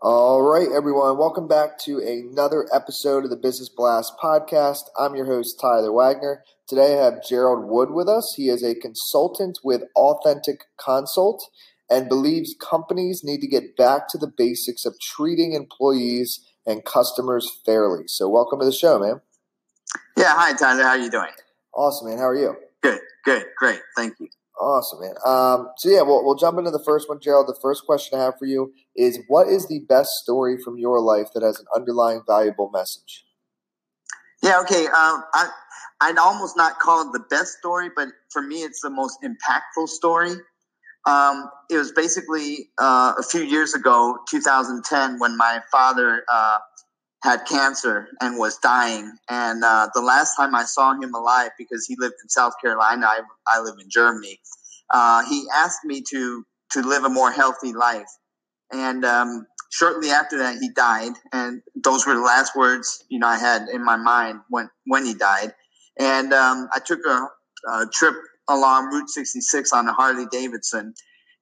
All right, everyone. Welcome back to another episode of the Business Blast podcast. I'm your host, Tyler Wagner. Today I have Gerald Wood with us. He is a consultant with Authentic Consult and believes companies need to get back to the basics of treating employees and customers fairly. So, welcome to the show, man. Yeah, hi, Tyler. How are you doing? Awesome, man. How are you? Good, good, great. Thank you. Awesome, man. Um, so yeah, we'll, we'll jump into the first one, Gerald. The first question I have for you is: What is the best story from your life that has an underlying valuable message? Yeah, okay. Um, I I'd almost not call it the best story, but for me, it's the most impactful story. Um, it was basically uh, a few years ago, 2010, when my father uh, had cancer and was dying. And uh, the last time I saw him alive, because he lived in South Carolina, I, I live in Germany. Uh, he asked me to to live a more healthy life. And um, shortly after that, he died. And those were the last words you know I had in my mind when when he died. And um, I took a, a, trip along Route 66 on a Harley Davidson.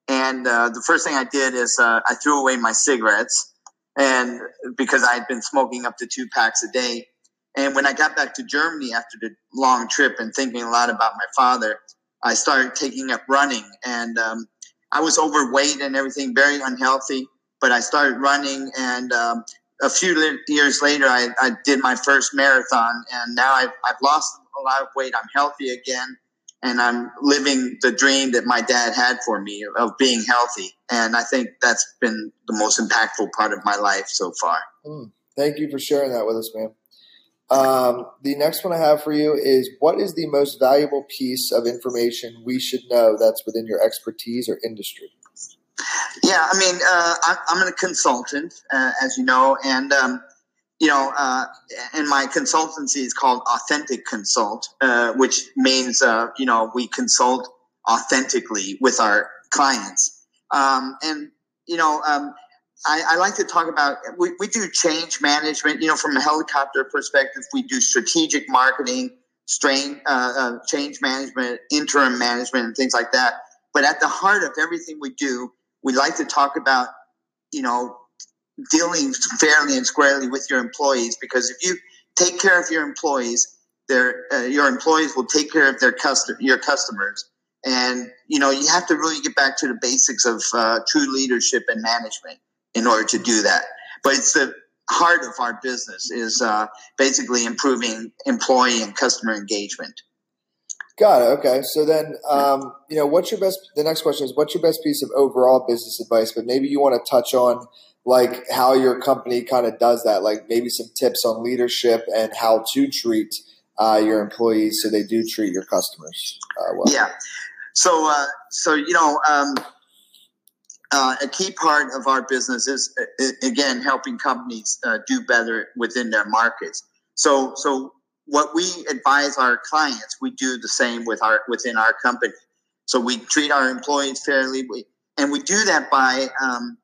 And uh, the first thing I did is uh, I threw away my cigarettes and because I had been smoking up to two packs a day. And when I got back to Germany after the long trip and thinking a lot about my father, I started taking up running. And um, I was overweight and everything, very unhealthy. But I started running, and um, a few years later, I, I, did my first marathon. And now I've, I've lost a lot of weight. I'm healthy again and I'm living the dream that my dad had for me of being healthy. And I think that's been the most impactful part of my life so far. Mm, thank you for sharing that with us, man. Um, the next one I have for you is what is the most valuable piece of information we should know that's within your expertise or industry? Yeah, I mean, uh, I, am a consultant, uh, as you know, and um, you know, uh, and my consultancy is called Authentic Consult, uh, which means, uh, you know, we consult authentically with our clients. Um, and, you know, um, I, I, like to talk about, we, we do change management, you know, from a helicopter perspective, we do strategic marketing, strain, uh, uh, change management, interim management, and things like that. But at the heart of everything we do, we like to talk about, you know, dealing fairly and squarely with your employees because if you take care of your employees, their uh, your employees will take care of their custom your customers. And you know you have to really get back to the basics of uh, true leadership and management in order to do that. But it's the heart of our business is uh, basically improving employee and customer engagement. Got it. Okay. So then, um, you know, what's your best? The next question is, what's your best piece of overall business advice? But maybe you want to touch on like how your company kind of does that, like maybe some tips on leadership and how to treat uh, your employees so they do treat your customers uh, well. Yeah. So, uh, so you know, um, uh, a key part of our business is again helping companies uh, do better within their markets. So, so what we advise our clients, we do the same with our within our company. So we treat our employees fairly, we, and we do that by um,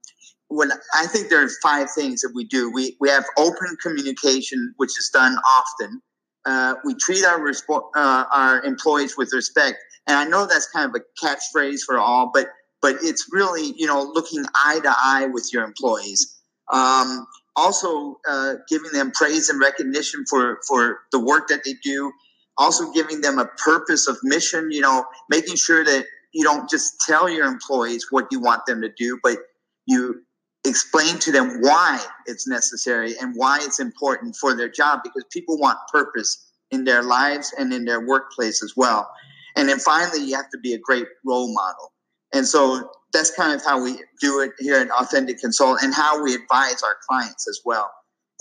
what I think there are five things that we do. We we have open communication, which is done often. Uh, we treat our respo- uh, our employees with respect, and I know that's kind of a catchphrase for all, but but it's really you know looking eye to eye with your employees. Um, also, uh, giving them praise and recognition for for the work that they do. Also, giving them a purpose of mission. You know, making sure that you don't just tell your employees what you want them to do, but you explain to them why it's necessary and why it's important for their job because people want purpose in their lives and in their workplace as well. And then finally, you have to be a great role model. And so that's kind of how we do it here at Authentic Consult and how we advise our clients as well.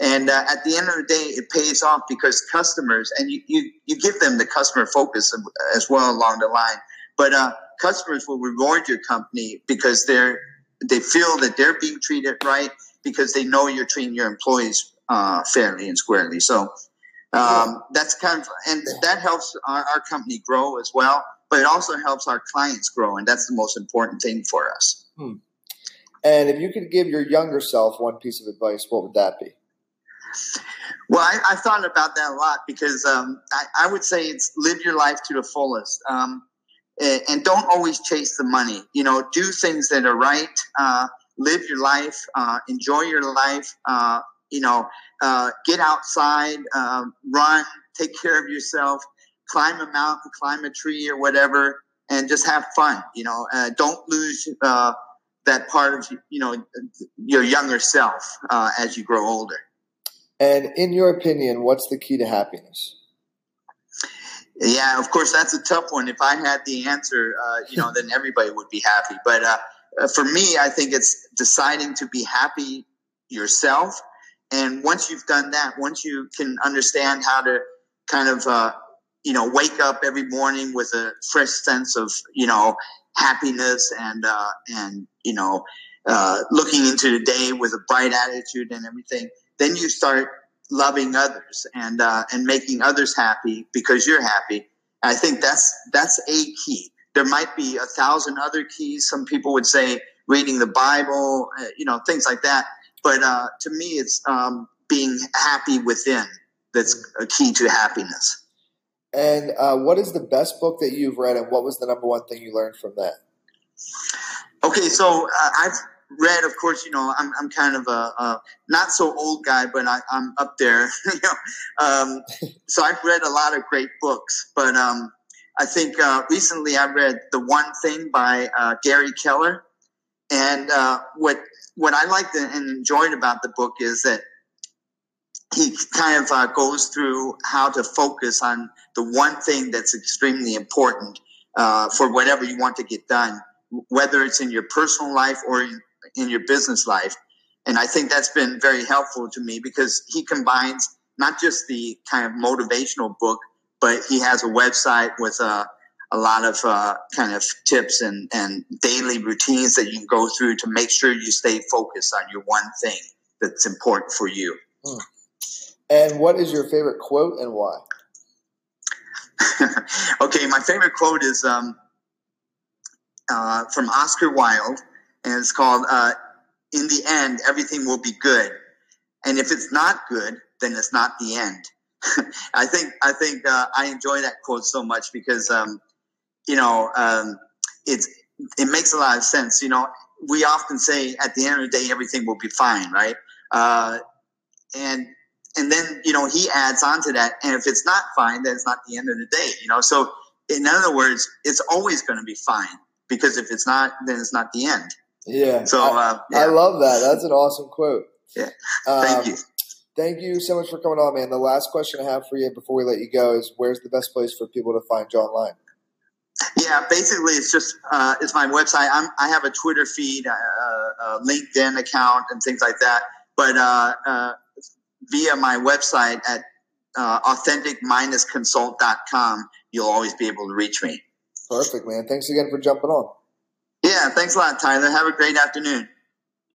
And uh, at the end of the day, it pays off because customers, and you, you, you give them the customer focus as well along the line, but uh, customers will reward your company because they're they feel that they're being treated right because they know you're treating your employees uh, fairly and squarely. So um, that's kind of, and that helps our, our company grow as well. But it also helps our clients grow, and that's the most important thing for us. Hmm. And if you could give your younger self one piece of advice, what would that be? Well, I, I thought about that a lot because um, I, I, would say it's live your life to the fullest. Um, and don't always chase the money. You know, do things that are right. Uh, live your life. Uh, enjoy your life. Uh, you know, uh, get outside, um, run, take care of yourself, climb a mountain, climb a tree, or whatever, and just have fun. You know, uh, don't lose uh, that part of you know your younger self as you grow older. And in your opinion, what's the key to happiness? Yeah, of course, that's a tough one. If I had the answer, uh, you know, then everybody would be happy. But uh, uh, for me, I think it's deciding to be happy yourself. And once you've done that, once you can understand how to kind of, uh, you know, wake up every morning with a fresh sense of, you know, happiness and, uh, and, you know, uh, looking into the day with a bright attitude and everything, then you start loving others and uh, and making others happy because you're happy. I think that's that's a key. There might be a thousand other keys. Some people would say reading the Bible, uh, you know, things like that. But uh, to me, it's um, being happy within that's a key to happiness. And uh, what is the best book that you've read, and what was the number one thing you learned from that? Okay, so uh, I've read, of course, you know, I'm, I'm kind of a, a not so old guy, but I, am up there. you know, um, so I've read a lot of great books, but um, I think uh, recently I read The One Thing by uh, Gary Keller, and uh, what what I liked and enjoyed about the book is that he kind of uh, goes through how to focus on the one thing that's extremely important uh, for whatever you want to get done whether it's in your personal life or in, in your business life. And I think that's been very helpful to me because he combines not just the kind of motivational book, but he has a website with a, a lot of uh, kind of tips and, and daily routines that you can go through to make sure you stay focused on your one thing that's important for you. Hmm. And what is your favorite quote and why? okay, my favorite quote is um, uh, from Oscar Wilde and it's called uh, "In the End, Everything Will Be Good." And if it's not good, then it's not the end. I think I think uh, I enjoy that quote so much because um, you know um, it's it makes a lot of sense. You know, we often say at the end of the day everything will be fine, right? Uh, and and then you know he adds on to that, and if it's not fine, then it's not the end of the day. You know, so in other words, it's always going to be fine because if it's not, then it's not the end. Yeah. So uh, yeah. I love that. That's an awesome quote. Yeah. Thank um, you. Thank you so much for coming on, man. The last question I have for you before we let you go is where's the best place for people to find you online? Yeah, basically, it's just uh, it's my website. I'm, i have a Twitter feed, uh, a LinkedIn account, and things like that. But uh, uh via my website at uh, authentic-consult.com, you'll always be able to reach me. Perfect, man. Thanks again for jumping on. Yeah, thanks a lot, Tyler. Have a great afternoon.